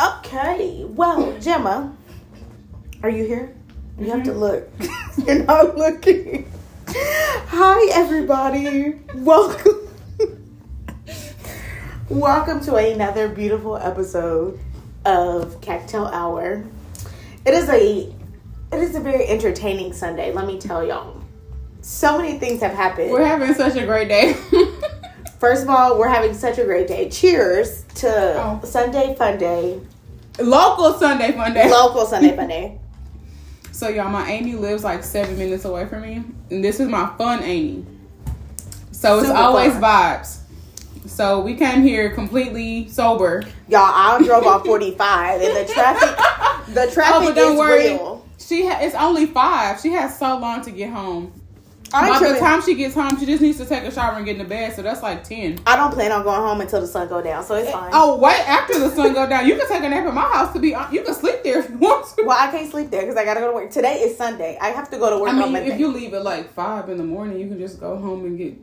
Okay. Well, Gemma, are you here? You have to mm-hmm. look. You're not looking. Hi, everybody. Welcome. Welcome to another beautiful episode of Cactel Hour. It is a it is a very entertaining Sunday, let me tell y'all. So many things have happened. We're having such a great day. First of all, we're having such a great day. Cheers to Oh. Sunday Fun Day. Local Sunday fun day. Local Sunday Fun Day. So y'all, my Amy lives like seven minutes away from me, and this is my fun Amy. So it's Super always fun. vibes. So we came here completely sober. Y'all, I drove on 45 and the traffic the oh, traffic Oh, don't is worry. real. She ha- it's only five. She has so long to get home. I, By the tripping. time she gets home, she just needs to take a shower and get into bed. So that's like ten. I don't plan on going home until the sun go down, so it's fine. Oh wait, after the sun go down, you can take a nap at my house. To be hon- you can sleep there if you want to. Well, I can't sleep there because I gotta go to work. Today is Sunday. I have to go to work I on mean, Monday. if you leave at like five in the morning, you can just go home and get.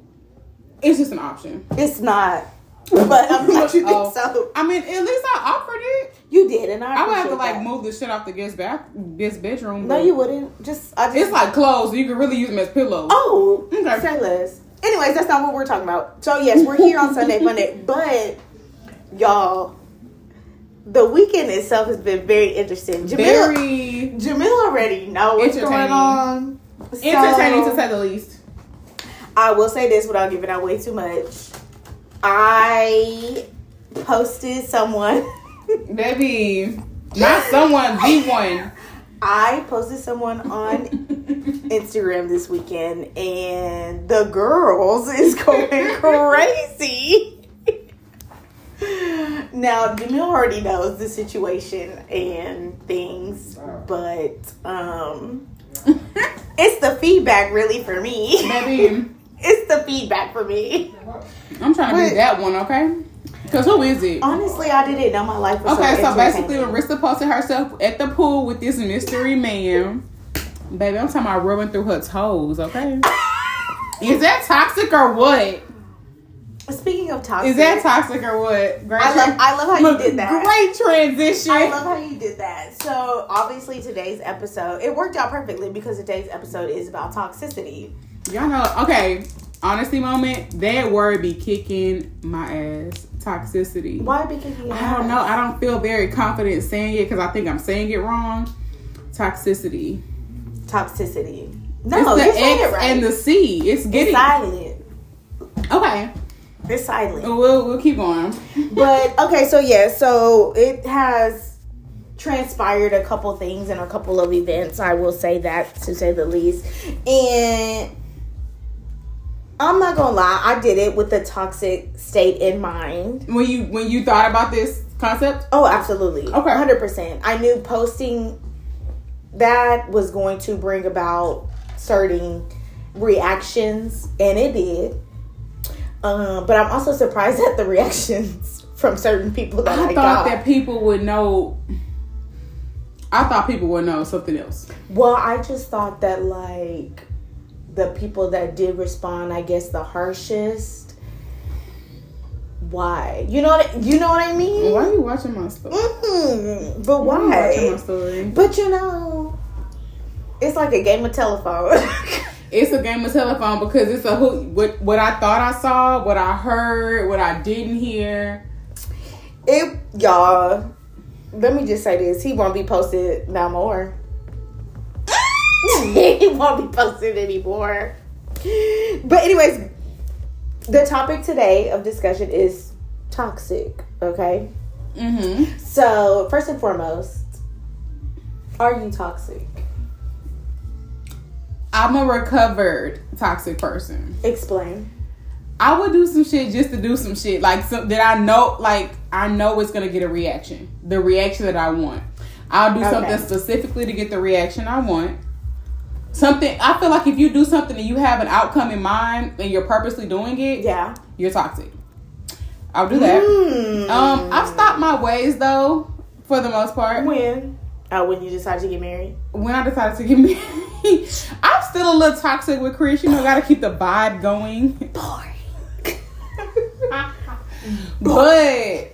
It's just an option. it's not, but I'm glad you think Oh. so. I mean, at least I offered it. You did, and I, I would have to like that. move the shit off the guest bath, guest bedroom. No, you wouldn't. Just I just It's like clothes. You can really use them as pillows. oh, Okay. say less. Anyways, that's not what we're talking about. So yes, we're here on Sunday Funday, but y'all, the weekend itself has been very interesting. Jamila, Very Jamila already know what's going on. entertaining to say the least. I will say this without giving out way too much. I posted someone. Baby, not someone, the one. I posted someone on Instagram this weekend, and the girls is going crazy. now, Jamil already knows the situation and things, but um, it's the feedback really for me. Maybe. It's the feedback for me. I'm trying to Wait. be that one, okay? Because who is it? Honestly, I didn't know my life was Okay, so, so basically, Rista posted herself at the pool with this mystery man, baby, I'm talking about rubbing through her toes, okay? Is that toxic or what? Speaking of toxic, Is that toxic or what? Great I love, I love how you did that. Great transition. I love how you did that. So obviously today's episode it worked out perfectly because today's episode is about toxicity. Y'all know, okay, honesty moment, that word be kicking my ass. Toxicity. Why be kicking I don't know. I don't feel very confident saying it because I think I'm saying it wrong. Toxicity. Toxicity. No, it's the X it right. and the C. It's it's getting silent. okay. It's silent. We'll we'll keep going. But okay, so yeah, so it has transpired a couple things and a couple of events. I will say that to say the least. And I'm not gonna lie, I did it with the toxic state in mind. When you when you thought about this concept, Oh, absolutely. Okay. 100%. I knew posting that was going to bring about certain reactions, and it did. Um, but I'm also surprised at the reactions from certain people that I, I thought got. that people would know. I thought people would know something else. well, I just thought that, like, the people that did respond, I guess the harshest. Why? You know what? You know what I mean? Why are you watching my story? Mm, but Why you watching my story? But you know, it's like a game of telephone. It's a game of telephone because it's a who what what I thought I saw, what I heard, what I didn't hear. it, y'all. Let me just say this: he won't be posted no more. he won't be posted anymore. But anyways, the topic today of discussion is toxic. Okay, Mm-hmm. so first and foremost, are you toxic? I'm a recovered toxic person. Explain. I would do some shit just to do some shit, like so that I know, like I know it's gonna get a reaction, the reaction that I want. I'll do Okay. something specifically to get the reaction I want. Something I feel like if you do something and you have an outcome in mind and you're purposely doing it, Yeah. you're toxic. I'll do that. Mm. Um, I've stopped my ways though, for the most part. When? Oh, when you decided to get married. When I decided to get married, I'm still a little toxic with Chris. You know, got to keep the vibe going. Boring. But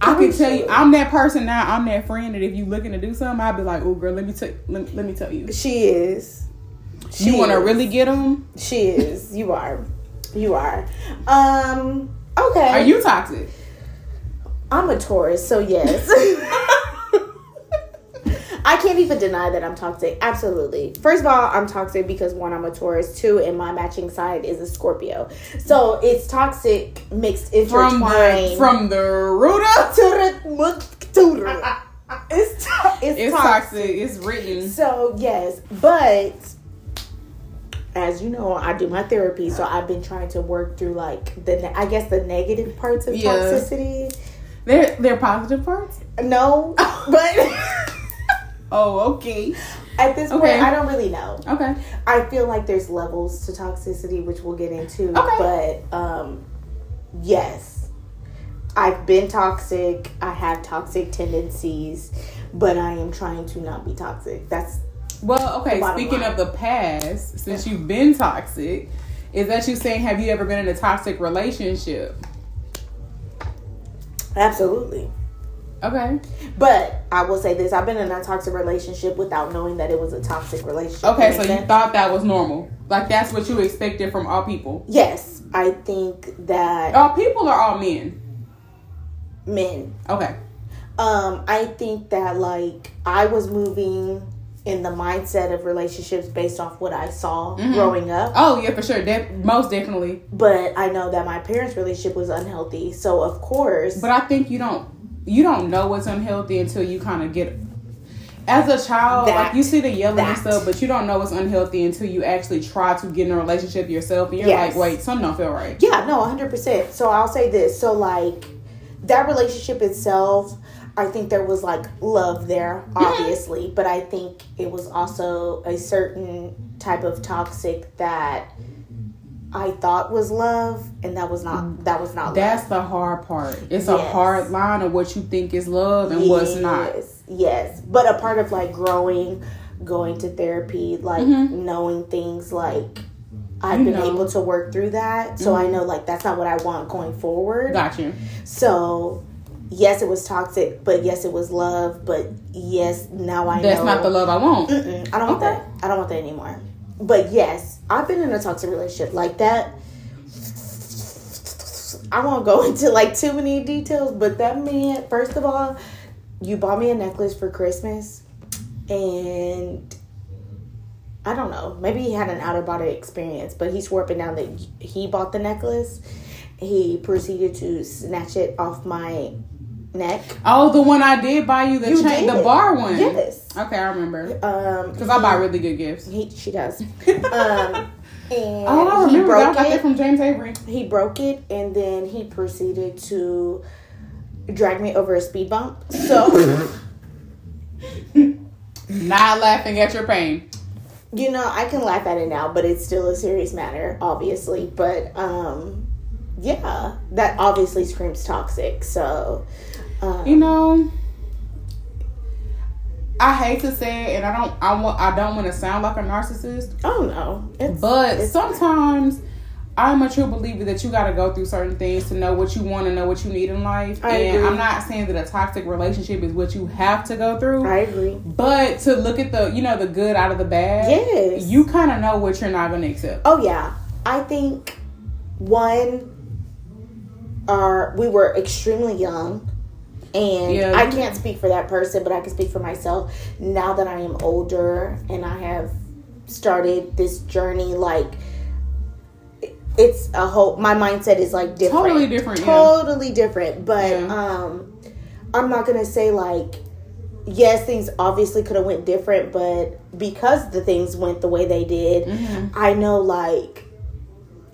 I can tell you, I'm that person now. I'm that friend that if you looking to do something, I'd be like, "Oh, girl, let me tell, let, let me tell you." She is. She you want to really get them? She is. You are. You are. Um. Okay. Are you toxic? I'm a Taurus, so yes. I can't even deny that I'm toxic. Absolutely. First of all, I'm toxic because one, I'm a Taurus. Two, and my matching sign is a Scorpio. So it's toxic mixed From intertwined. the from the root up, to the to the- it's to- it's, it's toxic. toxic. It's written. So yes, but as you know, I do my therapy, so I've been trying to work through like the I guess the negative parts of Yeah. toxicity. They're they're positive parts. No, but Oh, okay, at this point, I don't really know. okay. I feel like there's levels to toxicity, which we'll get into. Okay. But um, yes, I've been toxic. I have toxic tendencies, but I am trying to not be toxic. That's Well, okay. Speaking line. of the past, since you've been toxic, is that you saying have you ever been in a toxic relationship? absolutely. Okay. But I will say this: I've been in a toxic relationship without knowing that it was a toxic relationship. Okay, so makes you sense? thought that was normal. Like that's what you expected from all people. Yes, I think that All people are all men. men. Okay. Um, I think that like I was moving in the mindset of relationships based off what I saw Mhm. growing up. Oh yeah, for sure. De- most definitely. But I know that my parents' relationship was unhealthy. So of course But I think you don't you don't know what's unhealthy until you kind of get. As a child, That- like you see the yelling and stuff, but you don't know what's unhealthy until you actually try to get in a relationship yourself, and you're Yes. like, "Wait, something don't feel right." Yeah, no, 100%. So I'll say this. So, like, that relationship itself, I think there was like love there, obviously, but I think it was also a certain type of toxic that I thought was love, and that was not, that was not That's love. the hard part. It's a hard line of what you think is love and what's not. Yes, yes. But a part of like growing, going to therapy, like Mhm. knowing things like I've You been know. able to work through that. So I Mhm. know like that's not what I want going forward. Got you. So, yes, it was toxic, but yes, it was love. But yes, now I know. That's know not the love I want. Mm-mm, I don't want Okay. that. I don't want that anymore. But yes, I've been in a toxic relationship like that. I won't go into like too many details, but that man, first of all, you bought me a necklace for Christmas, and I don't know, maybe he had an out of body experience, but he swore up and down that he bought the necklace. He proceeded to snatch it off my neck. Oh, the one I did buy you the You chain, the bar one. Yes. Okay, I remember. Um, Because I buy really good gifts. He she does. Um, and Oh, I he remember. I broke got that it. from James Avery. He broke it, and then he proceeded to drag me over a speed bump. So Not laughing at your pain. you know, I can laugh at it now, but it's still a serious matter, obviously. But um, yeah, that obviously screams toxic. So um, You know, I hate to say it, and I don't. I want. I don't want to sound like a narcissist, oh no, it's, but it's- sometimes I'm a true believer that you got to go through certain things to know what you want and know what you need in life. I and agree. I'm not saying that a toxic relationship is what you have to go through. I agree. But to look at the, you know, the good out of the bad, Yes. you kind of know what you're not going to accept. Oh yeah, I think one, our we were extremely young, and Yeah. I can't speak for that person, but I can speak for myself. Now that I am older and I have started this journey, like it's a whole. My mindset is like different, Totally different, yeah. totally different. But Yeah. um, I'm not gonna say like yes, things obviously could have went different, but because the things went the way they did, Mhm. I know like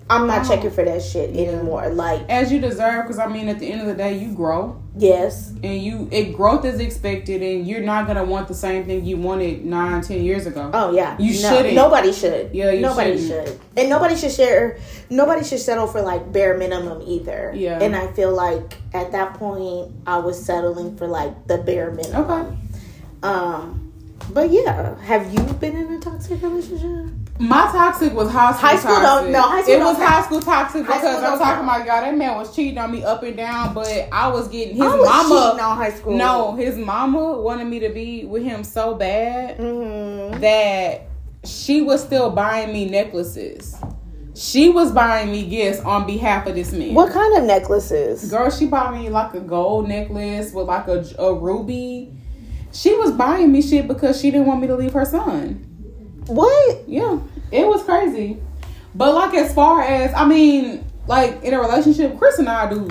I'm not Oh. checking for that shit Yeah. anymore. Like As you deserve, because I mean, at the end of the day, you grow. yes, and you it growth is expected and you're not gonna want the same thing you wanted nine ten years ago oh yeah, You No, shouldn't. Nobody should. Yeah, you nobody shouldn't. should, and nobody should share. Nobody should settle for like bare minimum either. Yeah. and I feel like at that point I was settling for like the bare minimum. Okay. Um, but yeah, have you been in a toxic relationship? My toxic was high school. High school don't- toxic. no, high school It was high school toxic because school I'm talking about y'all. That man was cheating on me up and down, but I was getting his I was mama. on high school. No, his mama wanted me to be with him so bad Mhm. that she was still buying me necklaces. She was buying me gifts on behalf of this man. What kind of necklaces? Girl, she bought me like a gold necklace with like a, a ruby. She was buying me shit because she didn't want me to leave her son. What? Yeah, it was crazy. But like as far as I mean, like in a relationship, Chris and I do.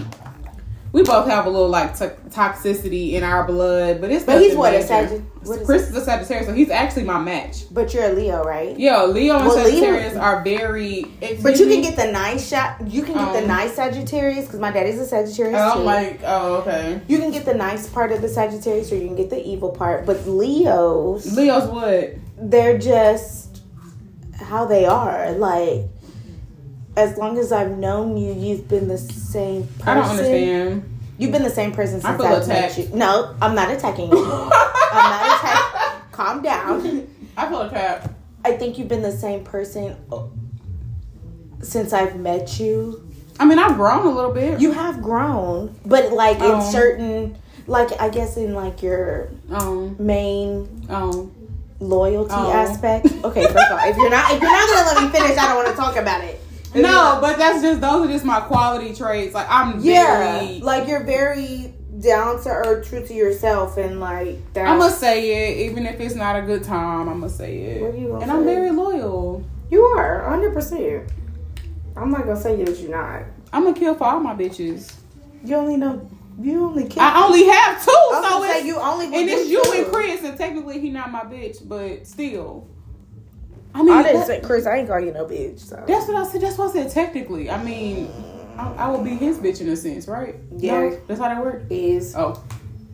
We both have a little like to- toxicity in our blood, but it's. But he's what, a major. Sagitt- what is Chris is a Sagittarius, so he's actually my match. But you're a Leo, right? Yeah, Leo and Well, Leo- Sagittarius are very. But you can get the nice shot. You can get the Um, nice Sagittarius because my daddy's a Sagittarius Oh too. like, oh okay. you can get the nice part of the Sagittarius, or you can get the evil part. But Leos, Leo's what? They're just how they are. Like, as long as I've known you, you've been the same person. I don't understand. You've been the same person I since feel I've met you. No, I'm not attacking you. I'm not attacking. Calm down. I feel attacked. I think you've been the same person since I've met you. I mean, I've grown a little bit. You have grown, but like Oh. in certain, like I guess in like your um main um. Loyalty Oh. aspect. Okay, first of all, if you're not if you're not gonna let me finish, I don't want to talk about it. No, but that's just those are just my quality traits. Like I'm yeah, very. like you're very down to earth, true to yourself, and like that's. I'm gonna say it, even if it's not a good time. I'm gonna say it, What are you gonna and I'm very loyal. you are hundred percent. I'm not gonna say that you're not. I'm gonna kill for all my bitches. You only know. You only kill. I only have two, I was so gonna say it's you only. and it's you two. and Chris, and technically he not my bitch, but still. I mean, I didn't that- say Chris. I ain't call you no bitch. So. that's what I said. That's what I said. Technically, I mean, I, I will be his bitch in a sense, right? Yeah. No? that's how that works. Is Oh,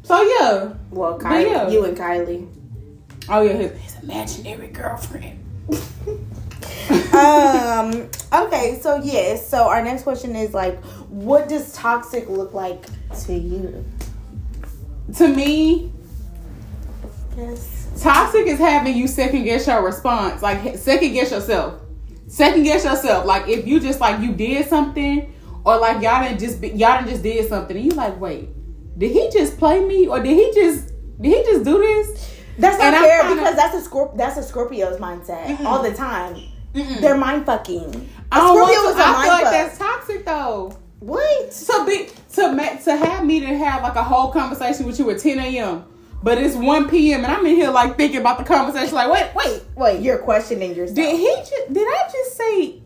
so yeah. well, Kylie, yeah. you and Kylie. Oh yeah, his, his imaginary girlfriend. um. Okay. So yes. So our next question is like, what does toxic look like to you? To me, Yes. toxic is having you second guess your response, like second guess yourself, second guess yourself. Like if you just like you did something, or like y'all didn't just be, y'all didn't just did something, and you like, wait, did he just play me, or did he just did he just do this? That's not And fair kinda- because that's a Scorp- That's a Scorpio's mindset Mm-mm. all the time. Mm-mm. They're mind fucking. I don't want Scorpio is to- a I mind feel like fuck. that's toxic though. What? To be to ma- to have me to have like a whole conversation with you at 10 a.m. But it's 1 p.m. and I'm in here like thinking about the conversation. Like, wait, wait, Wait, you're questioning yourself. Did he? Just, did I just say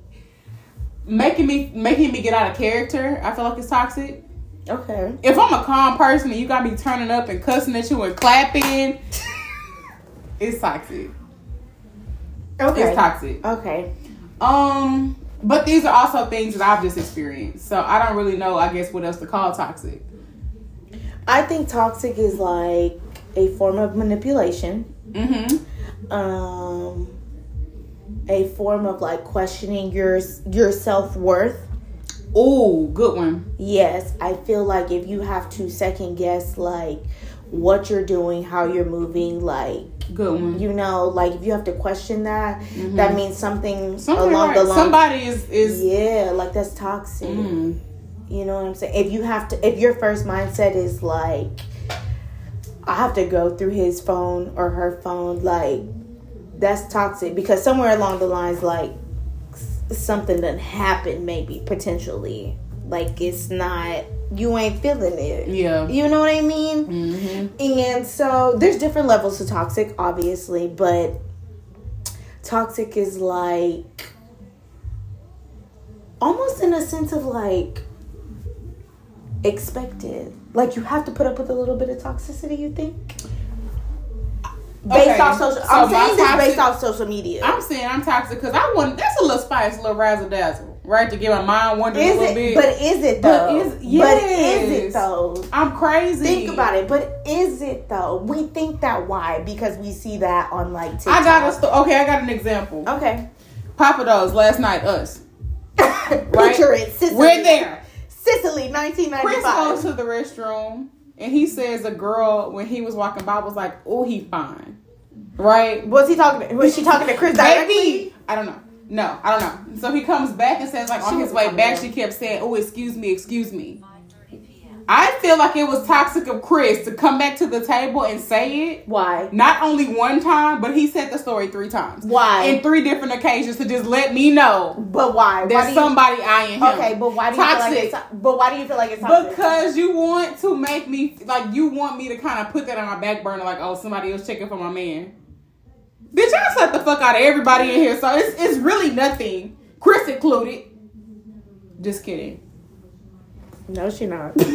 making me making me get out of character? I feel like it's toxic. okay. If I'm a calm person and you got me turning up and cussing at you and clapping, it's toxic. Okay. It's toxic. Okay. Um, but these are also things that I've just experienced, so I don't really know. I guess what else to call toxic. I think toxic is like a form of manipulation. Mm-hmm. Um a form of like questioning your your self-worth. Oh, good one. Yes, I feel like if you have to second guess like what you're doing, how you're moving, like Good one. you know, like if you have to question that, Mhm. that means something along right. the lines. Somebody is is. yeah, like that's toxic. Mm. You know what I'm saying? If you have to, if your first mindset is like, I have to go through his phone or her phone, like that's toxic because somewhere along the lines, like something done happened, maybe potentially. Like it's not, you ain't feeling it. Yeah. You know what I mean? Mm-hmm. And so there's different levels to toxic, obviously, but toxic is like almost in a sense of like expected. Like you have to put up with a little bit of toxicity, you think? Based Okay, off social so I'm saying this toxic- based off social media. I'm saying I'm toxic because I want that's a little spice, a little razzle dazzle, right? To get my mind wandering a little it bit. but is it But though? is- But is it though? I'm crazy. Think about it, but is it though? We think that why? Because we see that on like TikTok. I got a sto- okay. I got an example. Okay. Pappadeaux's last night. Us. Picture it. Sicily. We're there. Sicily, 1995. Chris goes to the restroom and he says a girl when he was walking by was like, "Oh, he fine." right? Was he talking? To, was she talking to Chris directly? Maybe I don't know. No, I don't know. So he comes back and says, like on his way back, she kept saying, "Oh, excuse me, excuse me." I feel like it was toxic of Chris to come back to the table and say it. Why? Not only one time, but he said the story three times. Why? In three different occasions to just let me know But why? there's somebody eyeing him. Okay, but why do you feel like it's? Toxic. But why do you feel like it's toxic? Because you want to make me like you want me to kind of put that on my back burner, like oh somebody else checking for my man. Bitch, I slept the fuck out of everybody in here, so it's it's really nothing. Chris included. Just kidding. no, she not.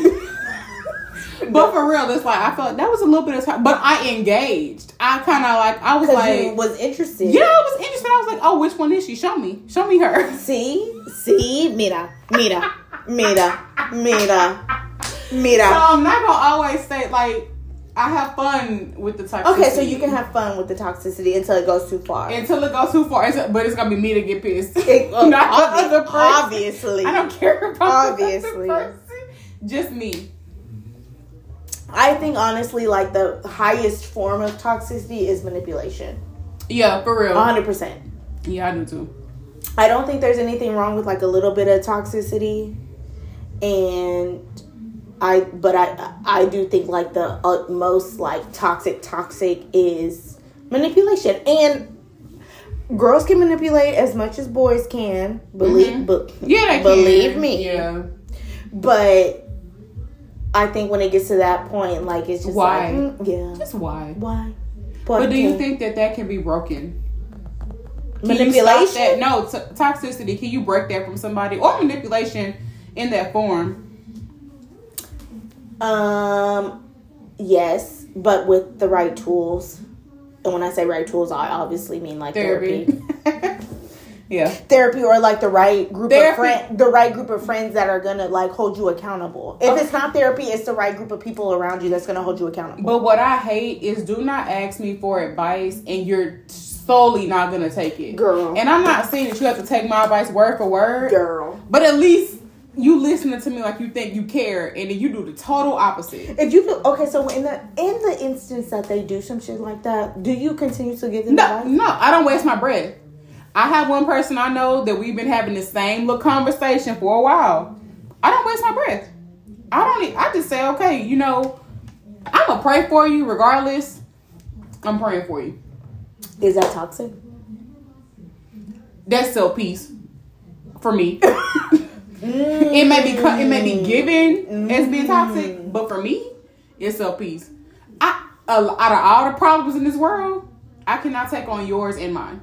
But for real, it's like I felt that was a little bit of time. But I engaged. I kind of like I was like, was interested. yeah, I was interested. I was like, oh, which one is she? Show me, show me her. See, see, mira, mira, mira, mira, mira. So. I'm not gonna always say like I have fun with the toxicity. Okay, so you can have fun with the toxicity until it goes too far. until it goes too far. It's, but it's gonna be me to get pissed, It- uh, not the obvi- other person. obviously. I don't care about Obviously. the other person. Just me. I think honestly, like the highest form of toxicity is manipulation. Yeah, for real. hundred percent. yeah, I do too. I don't think there's anything wrong with like a little bit of toxicity, and I but I I do think like the utmost like toxic toxic is manipulation and girls can manipulate as much as boys can believe Mhm. but Yeah, believe can. me Yeah. but I think when it gets to that point like it's just Why? like mm, yeah Just why? why But do you think that that can be broken? Can manipulation? No, t- toxicity. Can you break that from somebody or manipulation in that form? Um, yes, but with the right tools. And when I say right tools, I obviously mean like therapy, Therapy. yeah. therapy, or like the right group Therapy. of friend, the right group of friends that are gonna like hold you accountable. If it's not therapy, it's the right group of people around you that's gonna hold you accountable. But what I hate is do not ask me for advice and you're solely not gonna take it. Girl. And I'm not saying that you have to take my advice word for word. Girl, But at least you listening to me like you think you care and then you do the total opposite. if you feel okay, so in the in the instance that they do some shit like that, do you continue to give them No, advice? no, I don't waste my breath. I have one person I know that we've been having the same little conversation for a while. I don't waste my breath. I don't. I just say, okay, you know, I'm gonna pray for you regardless. I'm praying for you. Is that toxic? That's still peace for me. it may be it may be given mm-hmm. as being toxic, but for me, it's still peace. I a- out of all the problems in this world, I cannot take on yours and mine.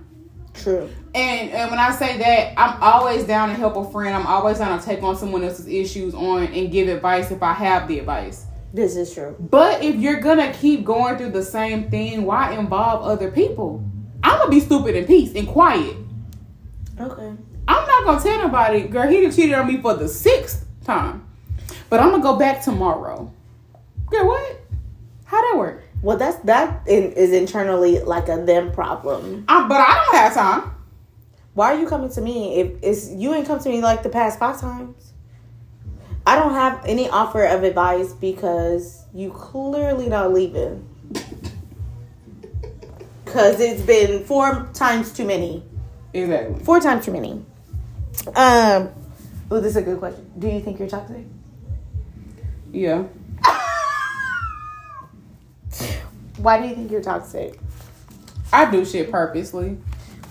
True. And, and when I say that, I'm always down to help a friend. I'm always down to take on someone else's issues on and give advice if I have the advice. This is true. But if you're gonna keep going through the same thing, why involve other people? I'm gonna be stupid in peace and quiet. Okay. Not gonna tell nobody, girl, he cheated on me for the sixth time. But I'm gonna go back tomorrow. Girl, what? How that work? Well, that's that in, is internally like a them problem. I, but I don't have time. Why are you coming to me if it's you ain't come to me like the past five times? I don't have any offer of advice because you clearly not leaving. Cause it's been four times too many. Exactly. Four times too many. Um. Oh, this is a good question. Do you think you're toxic? Yeah. Why do you think you're toxic? I do shit purposely.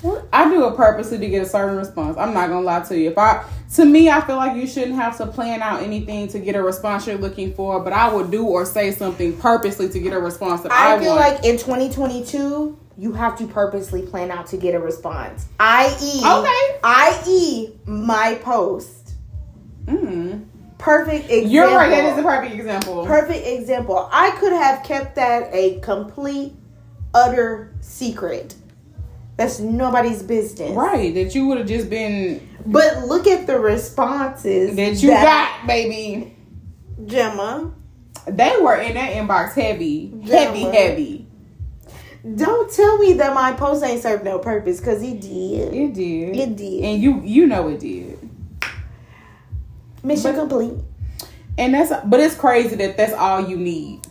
What? I do it purposely to get a certain response. I'm not gonna lie to you. If I, to me, I feel like you shouldn't have to plan out anything to get a response you're looking for. But I would do or say something purposely to get a response that I, I feel want. like in 2022, you have to purposely plan out to get a response. I.e., Okay. I.e., my post. Mm. Perfect example. You're right. That is a perfect example. perfect example. I could have kept that a complete, utter secret. That's nobody's business. right. That you would have just been But look at the responses that you got, baby. Gemma. They were in that inbox heavy, heavy, heavy. Don't tell me that my post ain't served no purpose, cause he did. It did. It did. And you, you know it did. Mission But- complete. And that's, but it's crazy that that's all you need.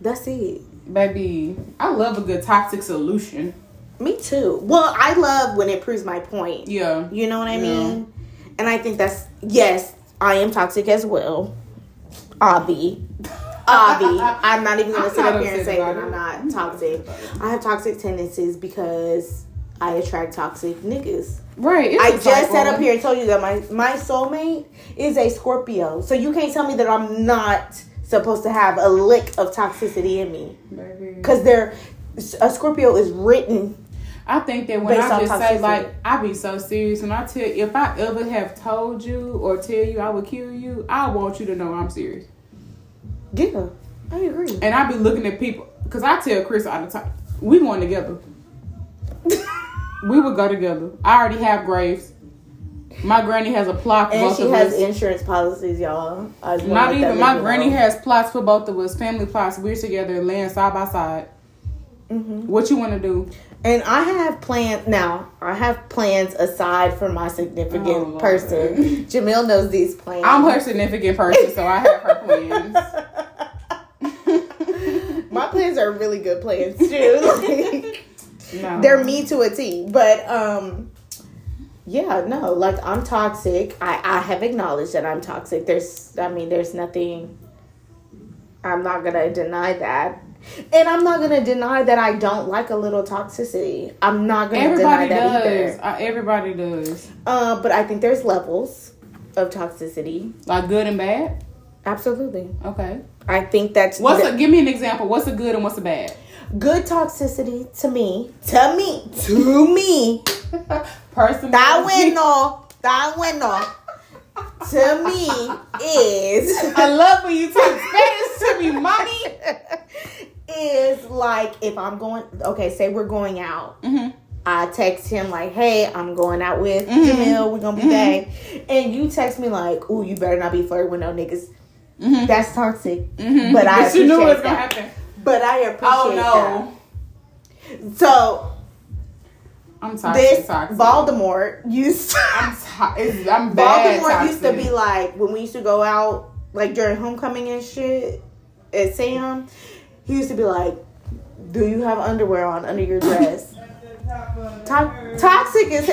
That's it. Baby, I love a good toxic solution. Me too. Well, I love when it proves my point. Yeah. You know what I Yeah. mean? And I think that's yes, I am toxic as well. Obby. Obby. I'm not even gonna I'm sit up here and say that I'm not toxic. I have toxic tendencies because I attract toxic niggas. Right. I just sat up here and told you that my my soulmate is a Scorpio. So you can't tell me that I'm not supposed to have a lick of toxicity in me because they're a Scorpio is written. I think that when I just say like I be so serious when I tell if I ever have told you or tell you I would kill you, I want you to know I'm serious. Yeah, I agree. And I be looking at people because I tell Chris all the time we going together. we would go together. I already have graves. My granny has a plot for And both she of has us. insurance policies, y'all. I just wanna Not even my granny know. has plots for both of us, family plots. We're together, laying side by side. Mhm. What you want to do? And I have plans now. I have plans aside from my significant Oh, person. Jamil knows these plans. I'm her significant person, so I have her plans. my plans are really good plans too. Like, No. they're me to a T. But um yeah, no, like I'm toxic. I, I have acknowledged that I'm toxic. There's I mean there's nothing I'm not gonna deny that. And I'm not gonna deny that I don't like a little toxicity. I'm not gonna Everybody deny that does. either. Uh, everybody does. Uh, but I think there's levels of toxicity. Like good and bad. Absolutely. Okay. I think that's What's the- a, give me an example. What's a good and what's a bad? good toxicity to me. To me. To me. Personally, That window. That window. To me is I love when you talk Spanish to me, mommy. like if I'm going okay, say we're going out. hmm I text him like, "Hey, I'm going out with Mhm. Jamil. We're gonna be Mhm. back," and you text me like, "Ooh, you better not be flirting with no niggas." hmm That's toxic. hmm But I you knew appreciate gonna happen. But I appreciate Oh no. that. So I'm toxic. this toxic. Voldemort used to, I'm to- I'm bad. Voldemort used to be like when we used to go out like during homecoming and shit at Sam. He used to be like, "Do you have underwear on under your dress?" To- toxic is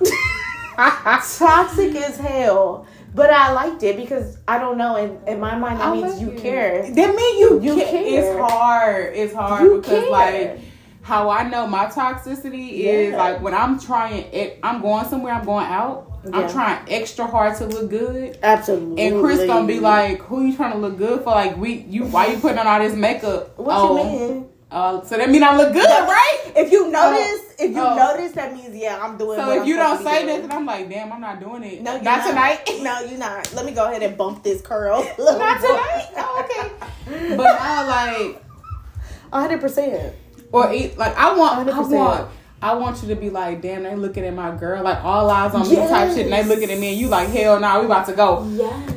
toxic as hell. But I liked it because I don't know. In, in my mind, that I means you it. care. That mean you, You ca- care. It's hard. It's hard You because care. like how I know my toxicity is Yeah. like when I'm trying. It, I'm going somewhere. I'm going out. Yeah. I'm trying extra hard to look good. Absolutely. And Chris gonna be like, "Who you trying to look good for? Like we, you, why you putting on all this makeup? "What oh, you mean?" Uh, so that mean I look good, right? If you notice, if you Oh. notice, that means yeah, I'm doing. So if I'm you don't say nothing, I'm like, damn, I'm not doing it. No, you're not, tonight. No, you're not. Let me go ahead and bump this curl. not tonight. Oh, okay. But now, like, hundred percent. or eat, like, I want, I 100%. want. I want you to be like, damn, they looking at my girl, like all eyes on me type shit, and they looking at me, and you like, hell no, we about to go. Yes.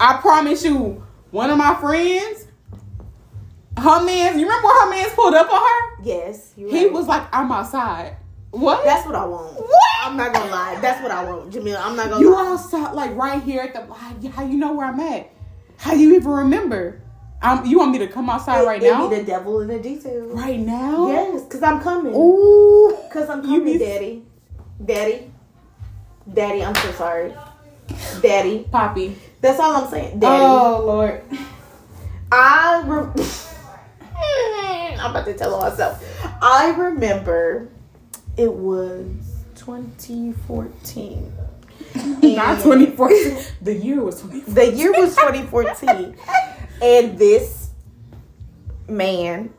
I promise you, one of my friends, her man, you remember when her man's pulled up on her? Yes. He right. was like, I'm outside. What? That's what I want. What? I'm not gonna lie. That's what I want, Jamil. I'm not gonna you lie. outside, like right here at the. How, you know where I'm at? How you even remember? Um, you want me to come outside It- right it now? be the devil in the details. right now? Yes, cause I'm coming. Ooh. Cause I'm You coming, be- Daddy. Daddy. Daddy, I'm so sorry. Daddy. Poppy. That's all I'm saying. Daddy. Oh Lord. I re- I'm about to tell on myself. I remember it was 2014. Not 2014. The year was 2014. The year was 2014. and this man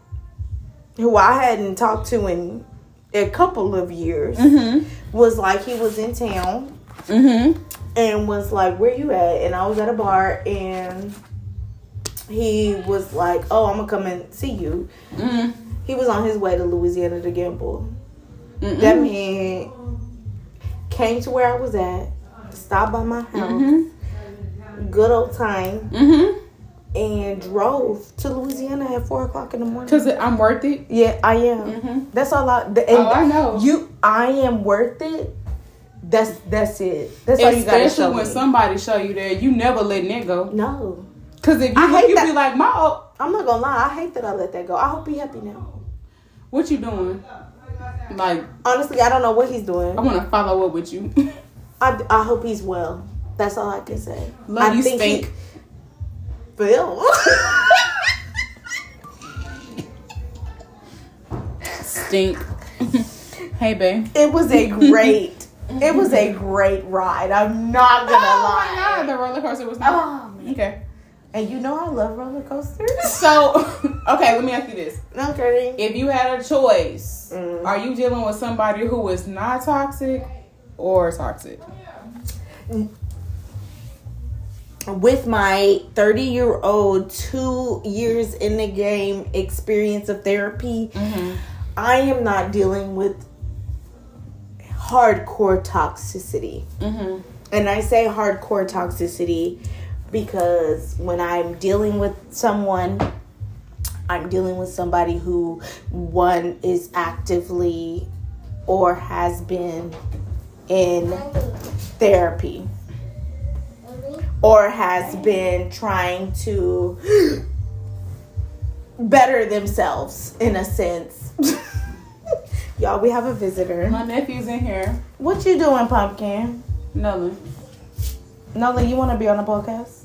who I hadn't talked to in a couple of years Mm-hmm. was like he was in town Mm-hmm. and was like, "Where you at?" And I was at a bar, and he was like, "Oh, I'm gonna come and see you." Mm-hmm. He was on his way to Louisiana to gamble. Mm-hmm. That man came to where I was at, stopped by my house, Mm-hmm. good old time, Mm-hmm. and drove to Louisiana at four o'clock in the morning. Cause I'm worth it. Yeah, I am. Mm-hmm. That's all I. And Oh, I know. You, I am worth it. That's that's it. That's all you gotta Especially show when me. somebody show you that, you never letting it go. no. Cause if you I hate you that. be like, my, oh, I'm not gonna lie. I hate that I let that go. I hope he happy now. What you doing? Like, Honestly, I don't know what he's doing. I want to follow up with you. I, I hope he's well. That's all I can say. Love I you, think he- stink. Phil. Stink. hey, babe. it was a great. It was a great ride. I'm not gonna Oh lie. my god, the roller coaster was not. Oh. Okay. And you know I love roller coasters. So, okay, let me ask you this. Okay. If you had a choice, Mm. are you dealing with somebody who is not toxic or toxic? With my 30 year old, two years in the game experience of therapy, Mm-hmm. I am not dealing with hardcore toxicity. Mm-hmm. And I say hardcore toxicity because when I'm dealing with someone, I'm dealing with somebody who, one, is actively or has been in therapy or has been trying to better themselves in a sense. Y'all, we have a visitor. My nephew's in here. What you doing, Pumpkin? Nolan. Nola, you want to be on the podcast?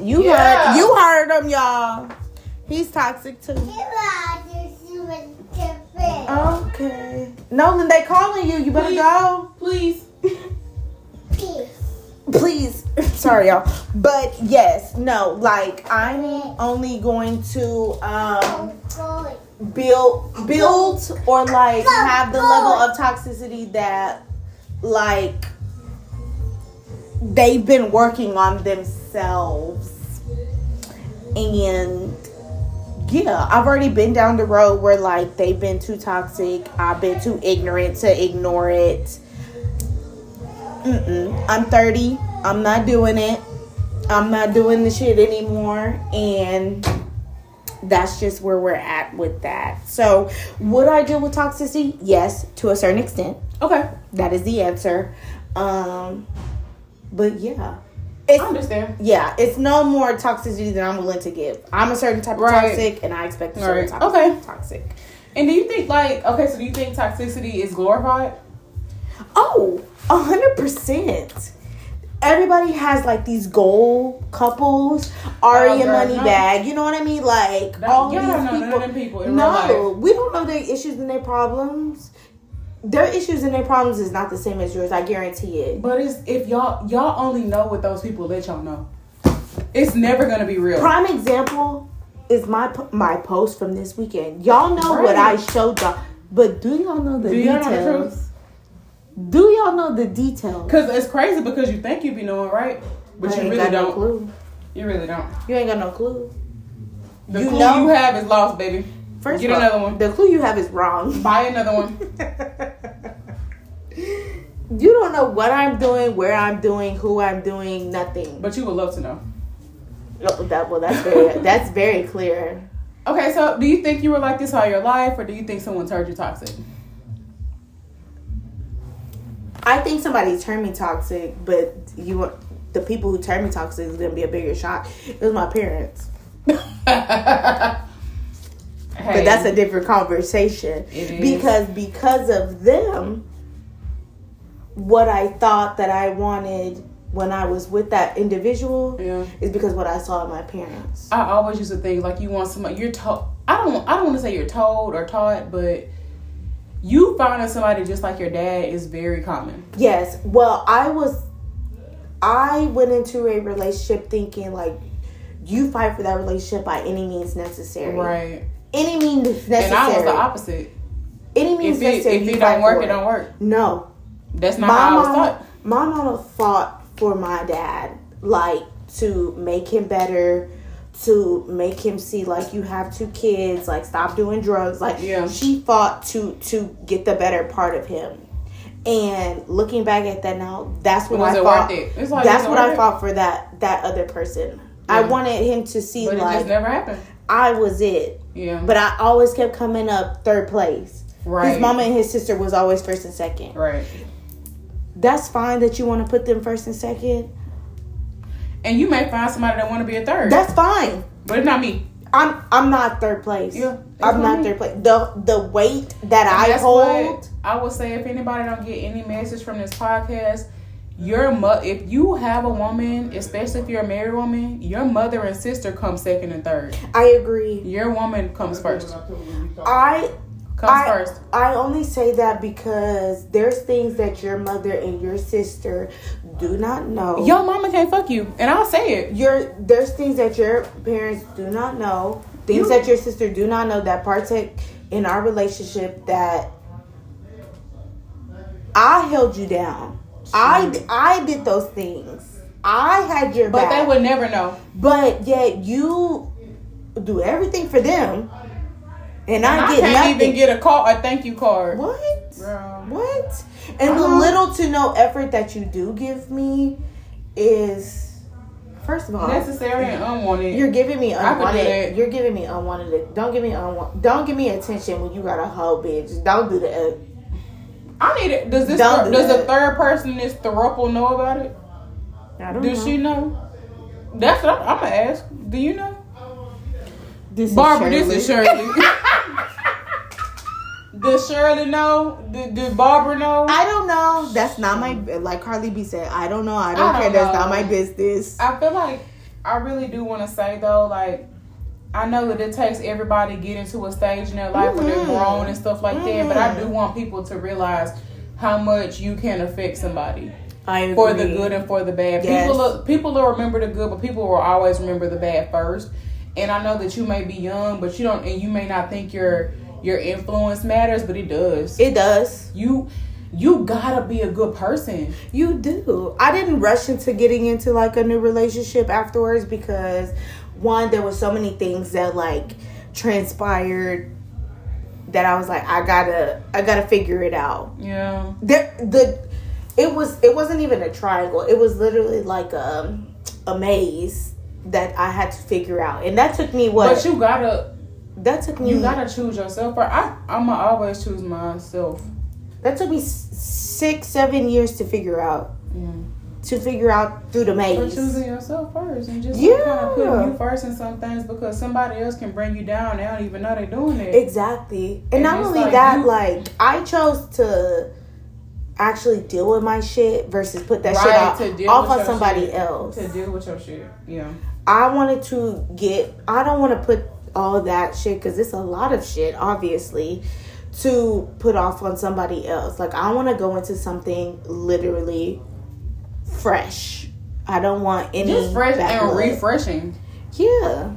You Yeah. heard, you heard him, y'all. He's toxic too. Okay. Nolan, they calling you. You better Please. go. Please. Please. Sorry, y'all. But yes, no, like I'm only going to um build build or like have the level of toxicity that like they've been working on themselves and yeah i've already been down the road where like they've been too toxic i've been too ignorant to ignore it Mm-mm. i'm 30 i'm not doing it i'm not doing the shit anymore and that's just where we're at with that. So, would I deal with toxicity? Yes, to a certain extent. Okay. That is the answer. Um, but yeah, I understand. yeah, it's no more toxicity than I'm willing to give. I'm a certain type of Right. toxic, and I expect a certain Right. type of Okay. toxic. And do you think like okay, so do you think toxicity is glorified? Oh, a hundred percent. Everybody has like these goal couples, Ari Oh, girl, Money no. Bag. You know what I mean? Like That- all y'all these none people. of people no, we don't know their issues and their problems. Their issues and their problems is not the same as yours. I guarantee it. But it's if y'all y'all only know what those people let y'all know. It's never gonna be real. Prime example is my my post from this weekend. Y'all know what I showed y'all, but do y'all know the Do y'all know the details? do y'all know the details? Cause it's crazy because you think you be knowing, right? But you really don't. clue. You really don't. You ain't got no clue. The You clue know- you have is lost, baby. First Get all, another one. The clue you have is wrong. Buy another one. you don't know what I'm doing, where I'm doing, who I'm doing, nothing. But you would love to know. Oh, that well, that's very that's very clear. Okay, so do you think you were like this all your life, or do you think someone turned you toxic? I think somebody turned me toxic, but you want the people who turned me toxic is gonna be a bigger shock. It was my parents, hey, but that's a different conversation because because of them, what I thought that I wanted when I was with that individual yeah. is because what I saw in my parents. I always used to think like you want somebody you're told. I don't. I don't want to say you're told or taught, but you finding somebody just like your dad is very common. Yes. Well, I was. I went into a relationship thinking like, you fight for that relationship by any means necessary. Right. Any means necessary. And I was the opposite. Any means If it necessary. if you it don't work, for it don't work. No. That's not my how I was taught. my mama fought for my dad, like to make him better, to make him see like you have two kids, like stop doing drugs. Like Yeah. she fought to to get the better part of him. And looking back at that now, that's what Was I it fought. it? Like, that's what I fought for that that other person. I wanted him to see But it like just never happened. I was it. Yeah. But I always kept coming up third place. right. His mama and his sister was always first and second Right. That's fine that you want to put them first and second. and you may find somebody that want to be a third. That's fine. but it's not me. I'm I'm not third place. Yeah, I'm not mean. third place. The the weight that And I that's hold. what I would say if anybody don't get any message from this podcast, your mo- if you have a woman, especially if you're a married woman, your mother and sister come second and third. I agree. Your woman comes first. I Comes I, first. I only say that because there's things that your mother and your sister do not know. Your mama can't fuck you, and I'll say it. your there's things that your parents do not know, things You- that your sister do not know that partake in our relationship that I held you down. I I did those things. I had your But back. they would never know. but yet you do everything for them, and, I, I get can't nothing. even get a call, a thank you card. what? Girl. What? And the Uh-huh. little to no effort that you do give me is, first of all, Necessary and unwanted. you're giving me I could do unwanted. You're giving me unwanted. Don't give me unwanted. Don't give me attention when you got a whole bitch. Don't do that. I need it. Does this do does the that. third person in this throuple know about it? I don't Does know. she know? That's what I'm, I'm gonna ask. Do you know? This is Barbara, this is Shirley. Does Shirley know? Did, did Barbara know? I don't know. That's not my like Carly B said. I don't know. I don't I care. don't That's know. not my business. I feel like I really do want to say though, like I know that it takes everybody getting to a stage in their life where they're grown and stuff like that, but I do Mhm. want people to realize how much you can affect somebody for the good and for the bad. Yes. People people will remember the good, but people will always remember the bad first. And I know that you may be young, but you don't, and you may not think your your influence matters, but it does. It does. you you gotta be a good person. You do. I didn't rush into getting into like a new relationship afterwards because one, there were so many things that like transpired that I was like, I gotta, I gotta figure it out. Yeah. There, the, it was, it wasn't even a triangle. It was literally like a, a maze that I had to figure out, and that took me what? But you gotta that took me. You gotta choose yourself. Or I, I'ma always choose myself. that took me six, seven years to figure out. Yeah. To figure out through the But maze. choosing yourself first and just Yeah. kind of putting you first in some things because somebody else can bring you down. They don't even know they're doing it. Exactly. And, And not only like that, you- like I chose to actually deal with my shit versus put that shit Right, off, to deal off on somebody shit. else. to deal with your shit. Yeah. I wanted to get. I don't want to put all that shit because it's a lot of shit, obviously, to put off on somebody else. Like I want to go into something literally fresh. I don't want any Just fresh bad and refreshing. Yeah,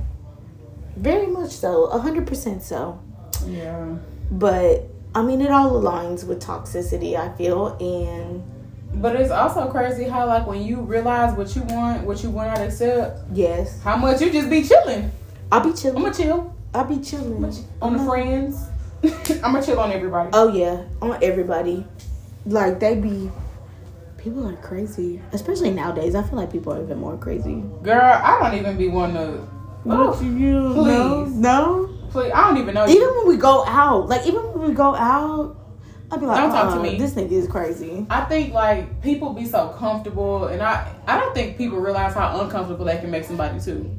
very much so. A hundred percent so. Yeah. But I mean, it all aligns with toxicity. I feel, and But it's also crazy how like when you realize what you want, what you want to accept, yes, how much you just be chilling. I'll be chilling. I'ma chill I'll be chilling on the uh-huh. friends. I'm gonna chill on everybody. Oh yeah, on everybody. Like they be. People are crazy, especially nowadays. I feel like people are even more crazy. Girl, I don't even be one to. Oh, you? please. no. please, I don't even know. Even you. when we go out, like even when we go out, I'd be like, Don't talk to "Uh, me." This nigga is crazy. I think like people be so comfortable, and I I don't think people realize how uncomfortable they can make somebody too.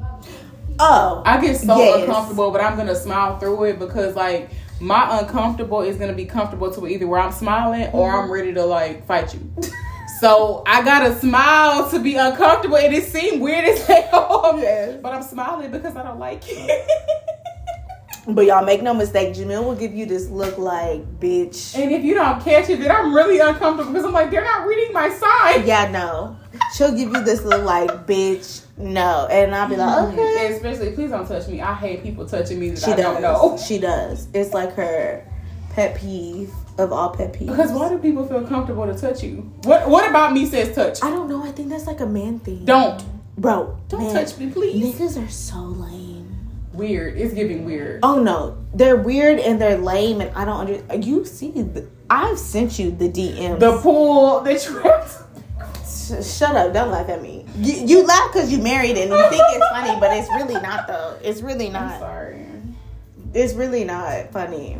Oh, I get so Yes. uncomfortable, but I'm gonna smile through it because like my uncomfortable is gonna be comfortable to either where I'm smiling or I'm ready to like fight you. So I gotta smile to be uncomfortable, and it seemed weird as hell. Yes. But I'm smiling because I don't like it. but y'all make no mistake. Jamil will give you this look like, bitch. and if you don't catch it, then I'm really uncomfortable because I'm like, they're not reading my sign. Yeah, no. She'll give you this look like, bitch, no. And I'll be like, mm-hmm. okay. And especially, please don't touch me. I hate people touching me that She I does. don't know. She does. It's like her pet peeve of all pet peeves. Because why do people feel comfortable to touch you? What What about me says touch? I don't know. I think that's like a man thing. Don't Bro, don't man, touch me, please. Niggas are so lame. Weird. It's giving weird. Oh no, they're weird and they're lame, and I don't understand. You see, the, I've sent you the DMs. The pool that you. Sh- shut up! Don't laugh at me. You, you laugh because you married and you think it's funny, but it's really not though. It's really I'm not. sorry. It's really not funny.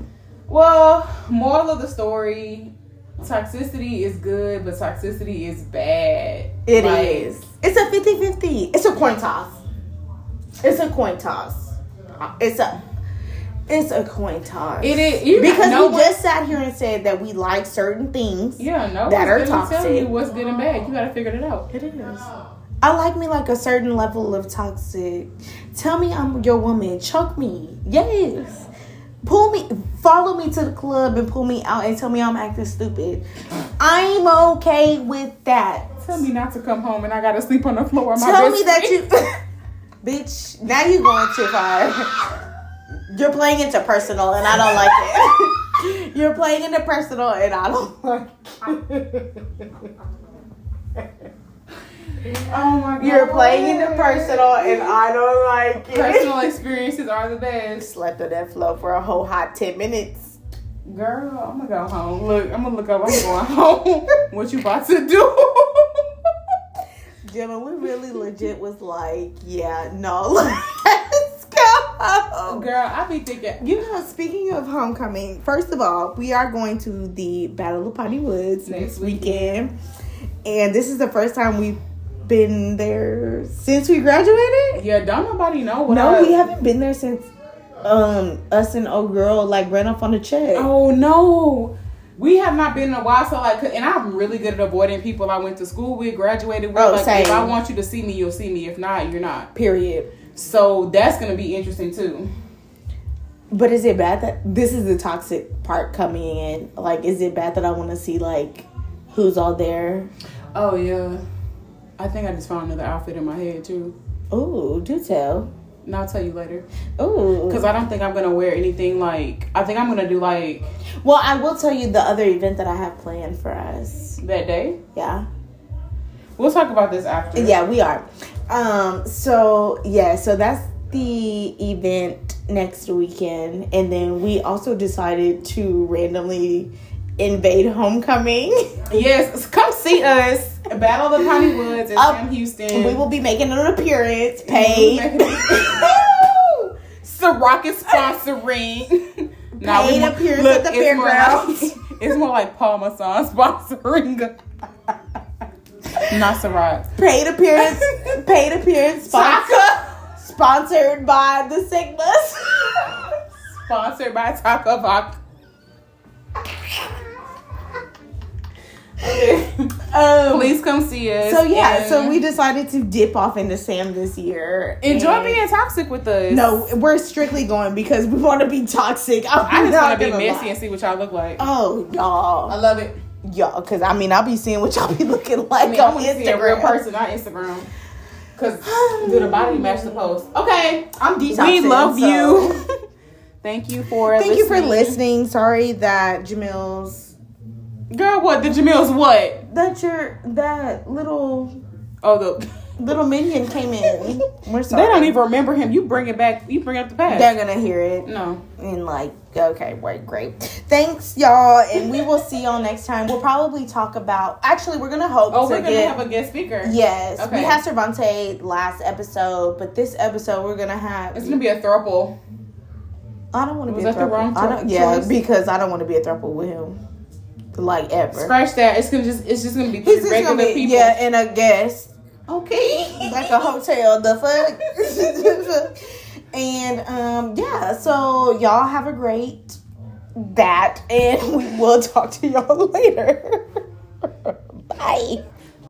Well, moral of the story: toxicity is good, but toxicity is bad. It Like, is. It's a 50-50. It's a coin toss. It's a coin toss. It's a it's a coin toss. It is you because no we one- just sat here and said that we like certain things. yeah no that are gonna tell toxic. you what's good and bad. You gotta figure it out. It is. I like me like a certain level of toxic. Tell me I'm your woman. Choke me. Yes. Pull me, follow me to the club and pull me out and tell me I'm acting stupid. I'm okay with that. Tell me not to come home and I gotta sleep on the floor. My Tell me that you, bitch. Now you going too far. You're playing into personal, and I don't like it. You're playing into personal, and I don't like it. Oh my god. You're playing into personal, and I don't like it. Personal experiences are the best. Slept on that floor for a whole hot ten minutes. Girl, I'm gonna go home. Look, I'm gonna look up. I'm going home. what you about to do? Gemma, we really legit was like, yeah, no, let's go. Girl, I be thinking. You know, speaking of homecoming, first of all, we are going to the Battle of Piney Woods Next weekend. And this is the first time we've been there since we graduated. Yeah, don't nobody know what. No, we haven't been there since um us and old girl like ran off on the check. Oh no. We have not been in a while, so like, and I'm really good at avoiding people I went to school with, graduated with. Oh, like, same. if I want you to see me, you'll see me. If not, you're not. Period. So that's gonna be interesting too. But is it bad that this is the toxic part coming in? Like, is it bad that I want to see like who's all there? Oh yeah, I think I just found another outfit in my head too. Oh, do tell. And I'll tell you later. Ooh, Because I don't think I'm gonna wear anything like. I think I'm gonna do like well, I will tell you the other event that I have planned for us. that day. Yeah. We'll talk about this after. Yeah, we are. Um, so yeah, so that's the event next weekend, and then we also decided to randomly invade homecoming. Yes, come see us. Battle of the Piney Woods in Um, Sam Houston. we will be making an appearance, paid. Ciroc is sponsoring. Nah, Paid mo- appearance at the it's fairgrounds. like- it's more like Parmesan sponsoring. Not Ciroc. paid appearance, paid appearance, sponsor, sponsored by the Sigmas. Sponsored by Taco Vodka. Okay. Um, Please come see us. So yeah, so we decided to dip off into Sam this year. enjoy being toxic with us. No, we're strictly going because we want to be toxic. I'm I just want to be messy lie. and see what y'all look like. Oh, y'all, I love it. y'all, because I mean, I'll be seeing what y'all be looking like I mean, on to Instagram. see a real person, not Instagram. Cause do the body match the post? Okay, I'm detoxing. we love so- you. Thank you for Thank you for listening. Sorry that Jamil's Girl, what the Jamil's what? that your that little Oh, the little minion came in. We're they don't even remember him. You bring it back. You bring up the past. They're gonna hear it. no, and like okay right great thanks y'all and we will see y'all next time we'll probably talk about actually we're gonna hope oh, to we're gonna get have a guest speaker. yes Okay. we had Cervante last episode but this episode we're gonna have it's gonna be a throuple. I don't want to be a throuple. wrong I don't, yeah choice? because I don't want to be a throuple with him like ever Scratch that. It's gonna just. It's just gonna be three just regular gonna be, people. yeah and a guest Okay. like a hotel the fuck and um yeah so y'all have a great that and we will talk to y'all later bye